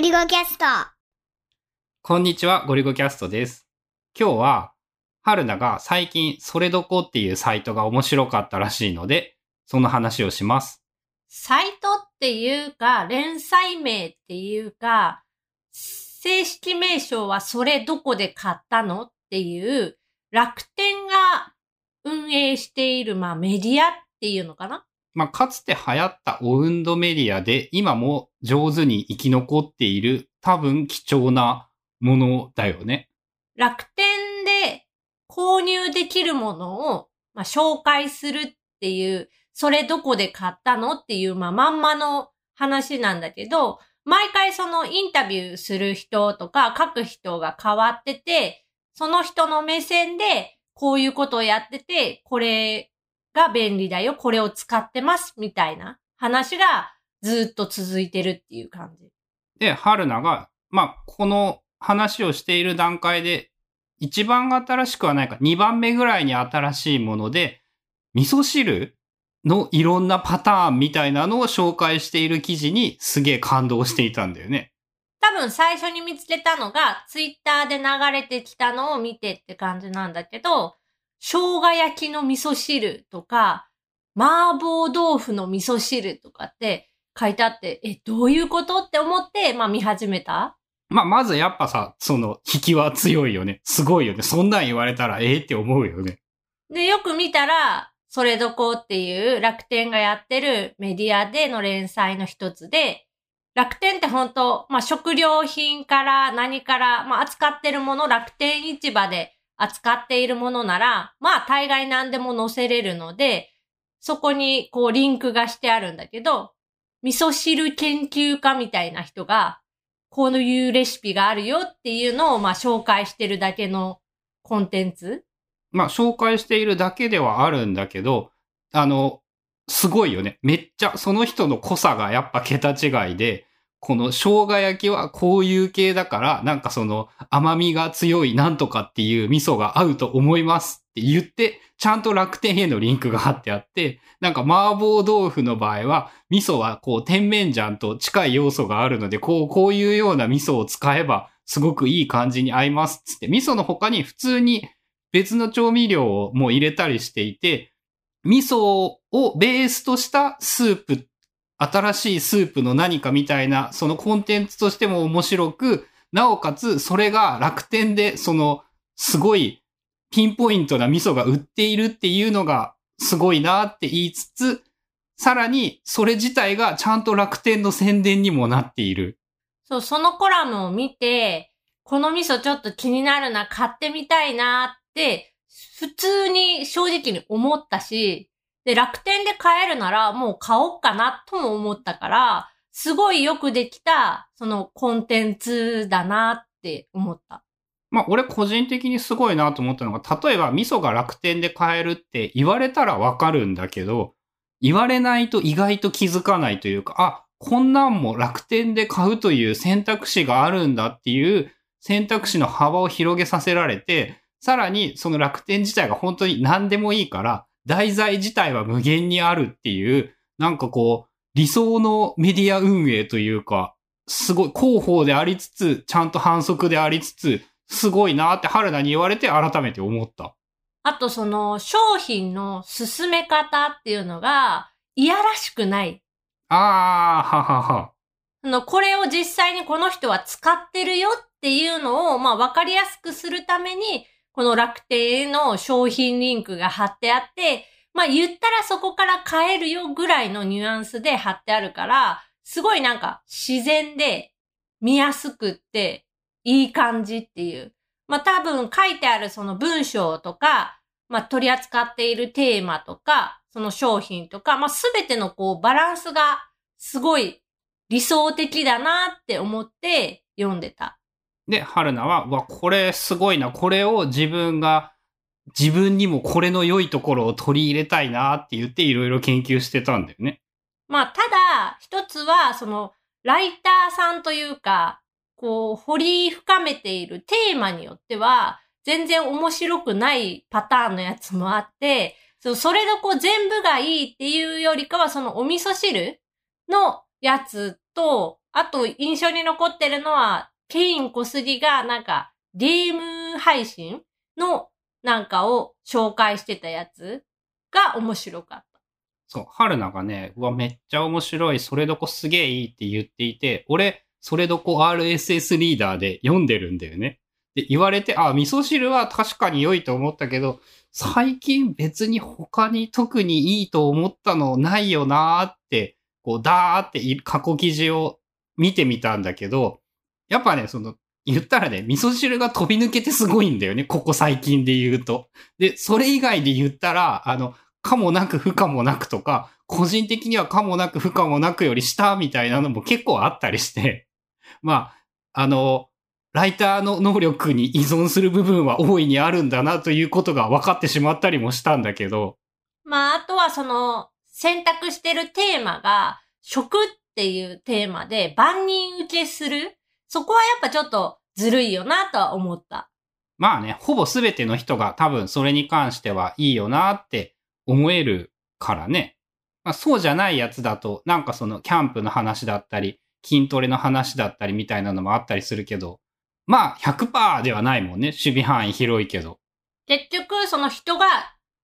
リゴキャスト。こんにちは、ゴリゴキャストです。今日は、春菜が最近、それどこっていうサイトが面白かったらしいので、その話をします。サイトっていうか、連載名っていうか、正式名称はそれどこで買ったのっていう、楽天が運営している、まあメディアっていうのかなまあ、かつて流行ったオウンドメディアで、今も上手に生き残っている、多分貴重なものだよね。楽天で購入できるものを、まあ、紹介するっていう、それどこで買ったのっていう、まあ、まんまの話なんだけど、毎回そのインタビューする人とか書く人が変わってて、その人の目線でこういうことをやってて、これが便利だよ、これを使ってます、みたいな話がずっと続いてるっていう感じ。で、春菜が、まあ、この話をしている段階で、一番新しくはないか、二番目ぐらいに新しいもので、味噌汁のいろんなパターンみたいなのを紹介している記事にすげえ感動していたんだよね。多分最初に見つけたのが、ツイッターで流れてきたのを見てって感じなんだけど、生姜焼きの味噌汁とか、麻婆豆腐の味噌汁とかって書いてあって、え、どういうことって思って、まあ見始めた？まあ、まずやっぱさ、その、引きは強いよね。すごいよね。そんなん言われたら、ええって思うよね。で、よく見たら、それどこっていう楽天がやってるメディアでの連載の一つで、楽天って本当まあ食料品から何から、まあ扱ってるもの、楽天市場で扱っているものなら、まあ大概何でも載せれるので、そこにこうリンクがしてあるんだけど、味噌汁研究家みたいな人が、こういうレシピがあるよっていうのをまあ紹介してるだけのコンテンツまあ、紹介しているだけではあるんだけど、あの、すごいよね。めっちゃ、その人の濃さがやっぱ桁違いで、この生姜焼きはこういう系だから、なんかその甘みが強いなんとかっていう味噌が合うと思いますって言って、ちゃんと楽天へのリンクが貼ってあって、なんか麻婆豆腐の場合は、味噌はこう甜麺醤と近い要素があるので、こう、こういうような味噌を使えば、すごくいい感じに合いますっつって、味噌の他に普通に別の調味料をもう入れたりしていて、味噌をベースとしたスープ、新しいスープの何かみたいな、そのコンテンツとしても面白く、なおかつそれが楽天で、その、すごいピンポイントな味噌が売っているっていうのがすごいなって言いつつ、さらにそれ自体がちゃんと楽天の宣伝にもなっている。そう、そのコラムを見て、この味噌ちょっと気になるな、買ってみたいなって、普通に正直に思ったし、で、楽天で買えるならもう買おうかなとも思ったから、すごいよくできた、そのコンテンツだなって思った。まあ、俺個人的にすごいなと思ったのが、例えば味噌が楽天で買えるって言われたらわかるんだけど、言われないと意外と気づかないというか、あ、こんなんも楽天で買うという選択肢があるんだっていう選択肢の幅を広げさせられて、さらにその楽天自体が本当に何でもいいから、題材自体は無限にあるっていう、なんかこう、理想のメディア運営というか、すごい広報でありつつ、ちゃんと反則でありつつ、すごいなって春菜に言われて改めて思った。あとその商品の進め方っていうのが、いやらしくない。あー、ははは。あの、これを実際にこの人は使ってるよっていうのを、まあ、わかりやすくするために、この楽天への商品リンクが貼ってあって、まあ、言ったらそこから買えるよぐらいのニュアンスで貼ってあるから、すごいなんか自然で見やすくっていい感じっていう。まあ、多分書いてあるその文章とか、まあ、取り扱っているテーマとか、その商品とか、まあ、すべてのこうバランスがすごい理想的だなって思って読んでた。で、春菜は、わ、これすごいな。これを自分が、自分にもこれの良いところを取り入れたいなって言っていろいろ研究してたんだよね。まあ、ただ、一つは、その、ライターさんというか、こう、掘り深めているテーマによっては、全然面白くないパターンのやつもあって、そそれのこう全部がいいっていうよりかは、そのお味噌汁のやつと、あと印象に残ってるのは、ケイン小杉がなんかゲーム配信のなんかを紹介してたやつが面白かった。そう、春菜がね、うわ、めっちゃ面白い、それどこすげえいいって言っていて、俺、それどこ RSS リーダーで読んでるんだよね。で、言われて、あ、味噌汁は確かに良いと思ったけど、最近別に他に特にいいと思ったのないよなーって、こう、ダーって過去記事を見てみたんだけど、やっぱね、その、言ったらね、味噌汁が飛び抜けてすごいんだよね、ここ最近で言うと。で、それ以外で言ったら、あの、かもなく不可もなくとか、個人的にはかもなく不可もなくより下みたいなのも結構あったりして、まあ、あの、ライターの能力に依存する部分は大いにあるんだなということが分かってしまったりもしたんだけど、まあ、あとはその、選択してるテーマが、食っていうテーマで万人受けする。そこはやっぱちょっとずるいよなとは思った。まあね、ほぼ全ての人が多分それに関してはいいよなって思えるからね。まあ、そうじゃないやつだと、なんかそのキャンプの話だったり、筋トレの話だったりみたいなのもあったりするけど、まあ100%ではないもんね。守備範囲広いけど。結局、その人が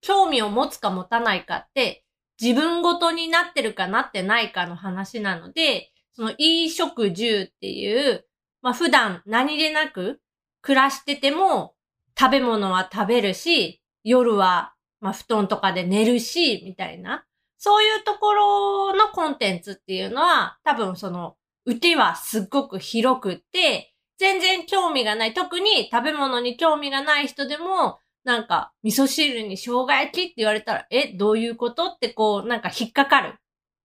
興味を持つか持たないかって、自分ごとになってるかなってないかの話なので、その衣食住っていう、まあ普段何気なく暮らしてても食べ物は食べるし、夜はまあ布団とかで寝るし、みたいな。そういうところのコンテンツっていうのは多分その受けはすっごく広くて、全然興味がない。特に食べ物に興味がない人でも、なんか、味噌汁に生姜焼きって言われたら、え、どういうことってこう、なんか引っかかる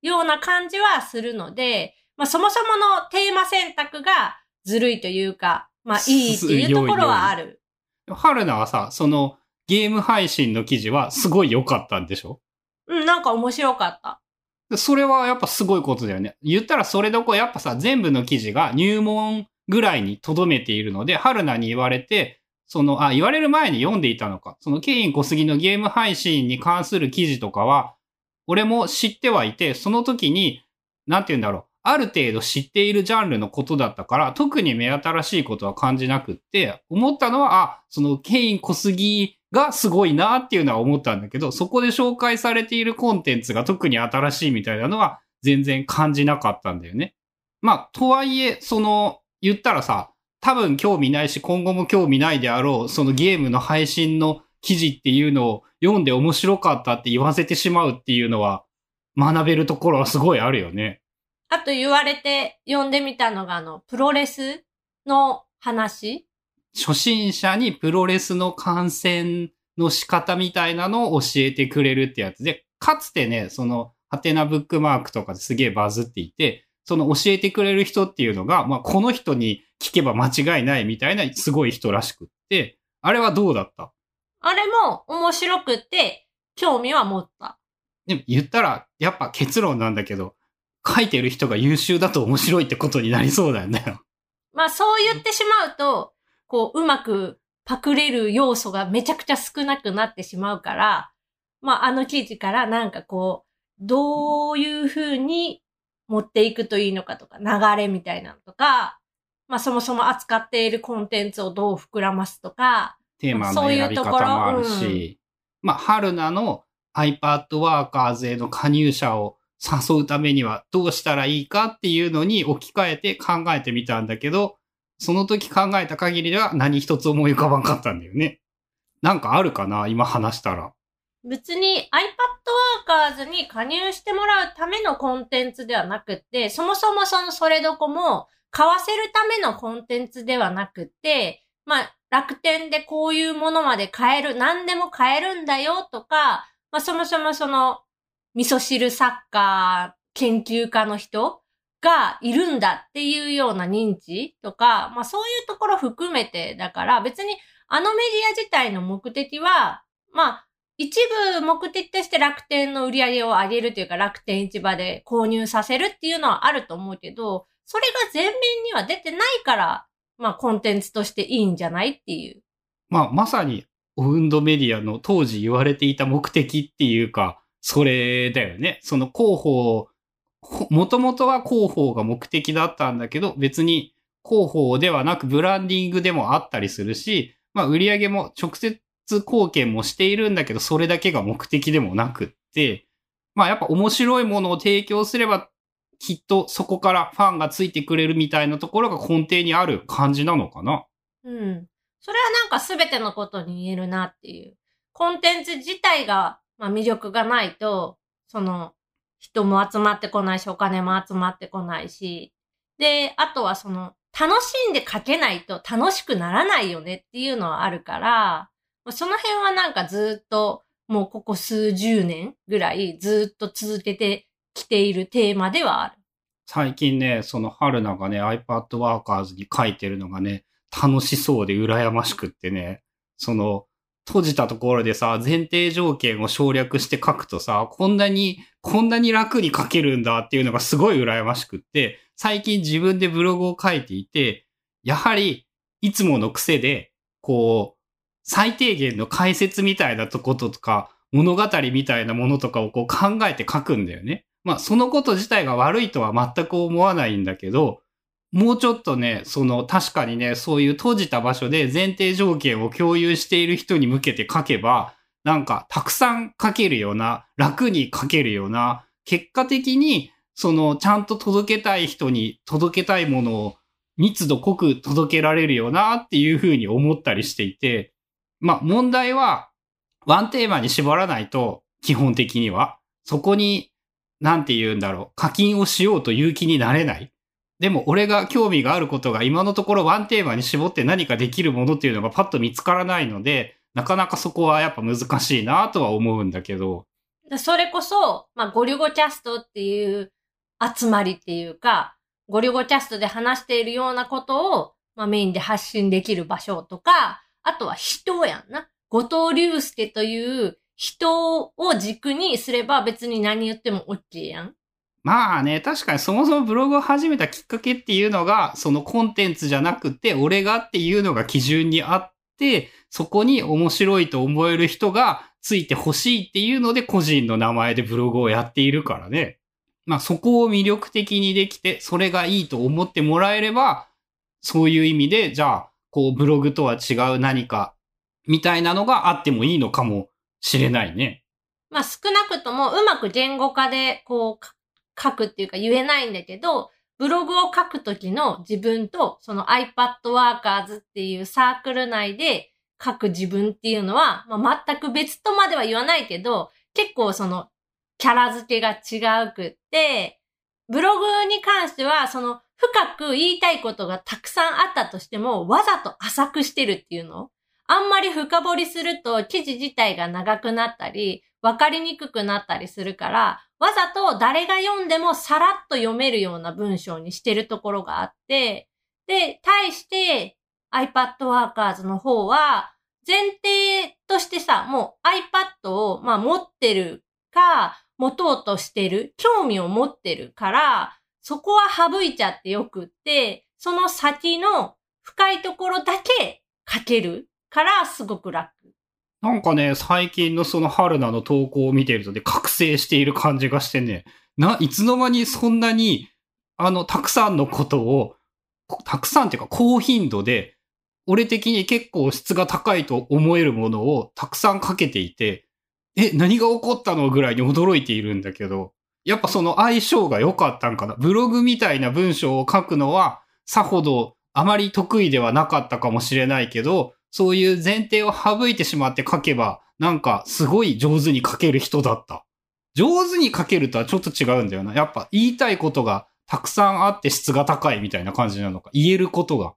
ような感じはするので、まあそもそものテーマ選択がずるいというか、まあ いいっていうところはある。春菜はさ、そのゲーム配信の記事はすごい良かったんでしょ？うん、なんか面白かった。でそれはやっぱすごいことだよね。言ったらそれどころやっぱさ、全部の記事が入門ぐらいに留めているので、春菜に言われて、その、あ、言われる前に読んでいたのか。そのケイン小杉のゲーム配信に関する記事とかは、俺も知ってはいて、その時に、なんて言うんだろう。ある程度知っているジャンルのことだったから、特に目新しいことは感じなくって、思ったのは、あ、そのケイン小杉がすごいなっていうのは思ったんだけど、そこで紹介されているコンテンツが特に新しいみたいなのは全然感じなかったんだよね。まあ、とはいえ、その、言ったらさ、多分興味ないし、今後も興味ないであろう、そのゲームの配信の記事っていうのを読んで面白かったって言わせてしまうっていうのは、学べるところはすごいあるよね。あと言われて読んでみたのが、あの、プロレスの話？初心者にプロレスの観戦の仕方みたいなのを教えてくれるってやつで、かつてね、その、ハテナブックマークとかですげえバズっていて、その教えてくれる人っていうのが、まあ、この人に聞けば間違いないみたいなすごい人らしくって、あれはどうだった？あれも面白くって、興味は持った。でも言ったら、やっぱ結論なんだけど、書いてる人が優秀だと面白いってことになりそうだよね。まあそう言ってしまうと、こう、うまくパクれる要素がめちゃくちゃ少なくなってしまうから、まああの記事からなんかこう、どういう風に持っていくといいのかとか、流れみたいなのとか、まあそもそも扱っているコンテンツをどう膨らますとか、テーマの選び方もあるし、まあ、春菜の iPad ワーカーズへの加入者を誘うためにはどうしたらいいかっていうのに置き換えて考えてみたんだけど、その時考えた限りでは何一つ思い浮かばんかったんだよね。なんかあるかな今話したら。別に iPad Workers に加入してもらうためのコンテンツではなくって、そもそもそのそれどこも買わせるためのコンテンツではなくって、まあ楽天でこういうものまで買える、何でも買えるんだよとか、まあそもそもその味噌汁作家、研究家の人がいるんだっていうような認知とか、まあそういうところ含めてだから別にあのメディア自体の目的は、まあ一部目的として楽天の売り上げを上げるというか楽天市場で購入させるっていうのはあると思うけど、それが前面には出てないから、まあコンテンツとしていいんじゃないっていう。まあ、まさにオウンドメディアの当時言われていた目的っていうか、それだよね。その広報、もともとは広報が目的だったんだけど、別に広報ではなくブランディングでもあったりするし、まあ売り上げも直接貢献もしているんだけど、それだけが目的でもなくって、まあやっぱ面白いものを提供すれば、きっとそこからファンがついてくれるみたいなところが根底にある感じなのかな。うん。それはなんか全てのことに言えるなっていう。コンテンツ自体が、まあ、魅力がないと、その、人も集まってこないし、お金も集まってこないし、で、あとはその、楽しんで書けないと楽しくならないよねっていうのはあるから、その辺はなんかずっと、もうここ数十年ぐらいずっと続けてきているテーマではある。最近ね、その春菜がね、iPad Workers に書いてるのがね、楽しそうで羨ましくってね、その、閉じたところでさ、前提条件を省略して書くとさ、こんなに、こんなに楽に書けるんだっていうのがすごい羨ましくって、最近自分でブログを書いていて、やはり、いつもの癖で、こう、最低限の解説みたいなとこととか、物語みたいなものとかをこう考えて書くんだよね。まあ、そのこと自体が悪いとは全く思わないんだけど、もうちょっとね、その確かにね、そういう閉じた場所で前提条件を共有している人に向けて書けば、なんかたくさん書けるような、楽に書けるような、結果的にそのちゃんと届けたい人に届けたいものを密度濃く届けられるよなっていうふうに思ったりしていて、まあ問題はワンテーマに絞らないと基本的にはそこになんて言うんだろう課金をしようという気になれない。でも俺が興味があることが今のところワンテーマに絞って何かできるものっていうのがパッと見つからないので、なかなかそこはやっぱ難しいなとは思うんだけど。それこそ、まあ、ゴリゴキャストっていう集まりっていうか、ゴリゴキャストで話しているようなことを、まあ、メインで発信できる場所とか、あとは人やんな。後藤隆介という人を軸にすれば別に何言っても OK やん。まあね、確かにそもそもブログを始めたきっかけっていうのが、そのコンテンツじゃなくて、俺がっていうのが基準にあって、そこに面白いと思える人がついてほしいっていうので、個人の名前でブログをやっているからね。まあそこを魅力的にできて、それがいいと思ってもらえれば、そういう意味で、じゃあ、こうブログとは違う何か、みたいなのがあってもいいのかもしれないね。まあ少なくともうまく言語化でこう書くっていうか言えないんだけど、ブログを書くときの自分と、その iPad Workers っていうサークル内で書く自分っていうのは、まあ、全く別とまでは言わないけど、結構そのキャラ付けが違うくって、ブログに関しては、その深く言いたいことがたくさんあったとしても、わざと浅くしてるっていうの？あんまり深掘りすると記事自体が長くなったり、わかりにくくなったりするから、わざと誰が読んでもさらっと読めるような文章にしてるところがあって、で、対して iPad Workers の方は、前提としてさ、もう iPad を、まあ、持ってるか、持とうとしてる、興味を持ってるから、そこは省いちゃってよくって、その先の深いところだけ書けるからすごく楽。なんかね、最近のその春菜の投稿を見てるとね、覚醒している感じがしてね、な、いつの間にそんなに、あの、たくさんのことを、たくさんっていうか高頻度で、俺的に結構質が高いと思えるものをたくさんかけていて、え、何が起こったのぐらいに驚いているんだけど、やっぱその相性が良かったんかな。ブログみたいな文章を書くのは、さほどあまり得意ではなかったかもしれないけど、そういう前提を省いてしまって書けば、なんかすごい上手に書ける人だった。上手に書けるとはちょっと違うんだよな。やっぱ言いたいことがたくさんあって質が高いみたいな感じなのか。言えることが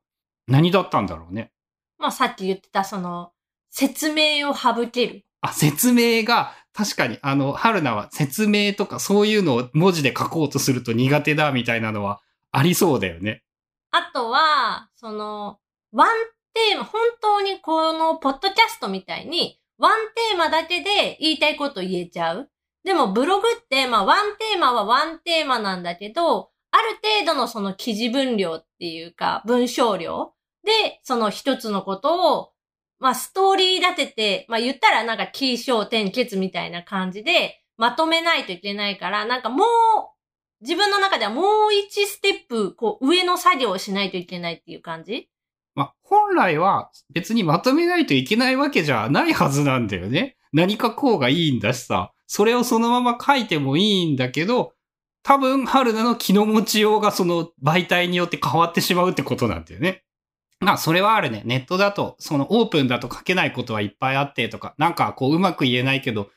何だったんだろうね。まあさっき言ってたその説明を省ける。あ、説明が確かにあの、春菜は説明とかそういうのを文字で書こうとすると苦手だみたいなのはありそうだよね。あとは、その、ワンテーマ、本当にこのポッドキャストみたいに、ワンテーマだけで言いたいこと言えちゃう。でもブログって、まあワンテーマはワンテーマなんだけど、ある程度のその記事分量っていうか、文章量で、その一つのことを、まあストーリー立てて、まあ言ったらなんかキー小点結みたいな感じでまとめないといけないから、なんかもう自分の中ではもう一ステップ、こう、上の作業をしないといけないっていう感じまあ、本来は別にまとめないといけないわけじゃないはずなんだよね。何かこうがいいんだしさ、それをそのまま書いてもいいんだけど、多分、春菜の気の持ちようがその媒体によって変わってしまうってことなんだよね。まあ、それはあるね。ネットだと、そのオープンだと書けないことはいっぱいあってとか、なんかこううまく言えないけど、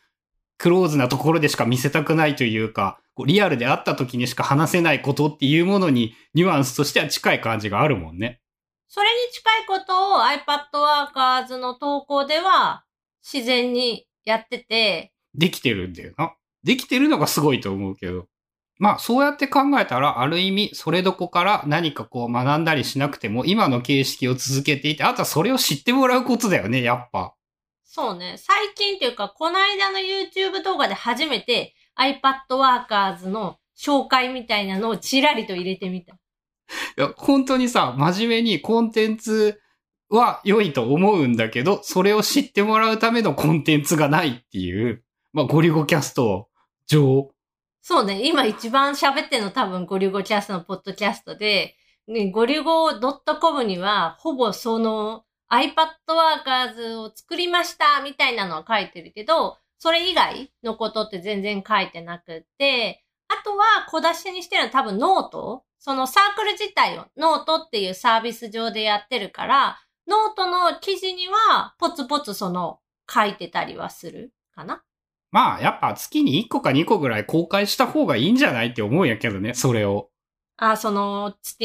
クローズなところでしか見せたくないというか、こうリアルで会った時にしか話せないことっていうものにニュアンスとしては近い感じがあるもんね。それに近いことを iPad Workers の投稿では自然にやってて、できてるんだよな。できてるのがすごいと思うけど。まあ、そうやって考えたら、ある意味、それどこから何かこう学んだりしなくても、今の形式を続けていて、あとはそれを知ってもらうことだよね、やっぱ。そうね。最近っていうか、この間の YouTube 動画で初めて iPad Workers の紹介みたいなのをちらりと入れてみた。いや、本当にさ、真面目にコンテンツは良いと思うんだけど、それを知ってもらうためのコンテンツがないっていう、まあ、ゴリゴキャスト上。そうね。今一番喋ってるの多分ゴリゴキャストのポッドキャストで、ね、ゴリゴ .com にはほぼその iPad Workers を作りましたみたいなのは書いてるけど、それ以外のことって全然書いてなくて、あとは小出しにしてるのは多分ノートそのサークル自体をノートっていうサービス上でやってるから、ノートの記事にはポツポツその書いてたりはするかな？まあ、やっぱ月に1個か2個ぐらい公開した方がいいんじゃないって思うんやけどね、それを。あ、その、つ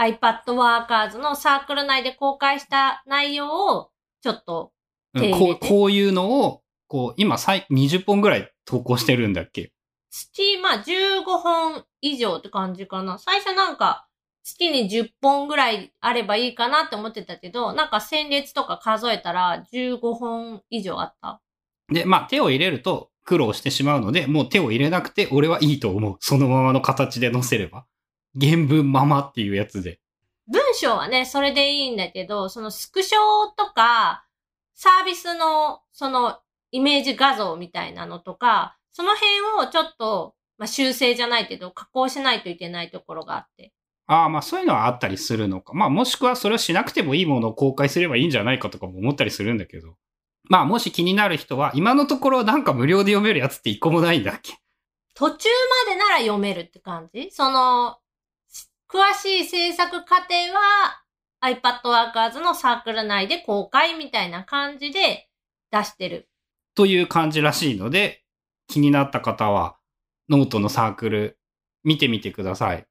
iPad Workers のサークル内で公開した内容を、ちょっと、うんこうこういうのを、こう、今最、20本ぐらい投稿してるんだっけ？月、まあ、15本以上って感じかな。最初なんか、月に10本ぐらいあればいいかなって思ってたけど、なんか先月とか数えたら15本以上あった。で、まあ、手を入れると苦労してしまうので、もう手を入れなくて俺はいいと思う。そのままの形で載せれば。原文ままっていうやつで。文章はね、それでいいんだけど、そのスクショとか、サービスの、その、イメージ画像みたいなのとか、その辺をちょっと、まあ、修正じゃないけど、加工しないといけないところがあって。ああ、まあそういうのはあったりするのか。まあもしくはそれをしなくてもいいものを公開すればいいんじゃないかとかも思ったりするんだけど。まあもし気になる人は、今のところなんか無料で読めるやつって一個もないんだっけ？途中までなら読めるって感じ？その、詳しい制作過程は iPad Workers のサークル内で公開みたいな感じで出してる。という感じらしいので、気になった方は、ノートのサークル見てみてください。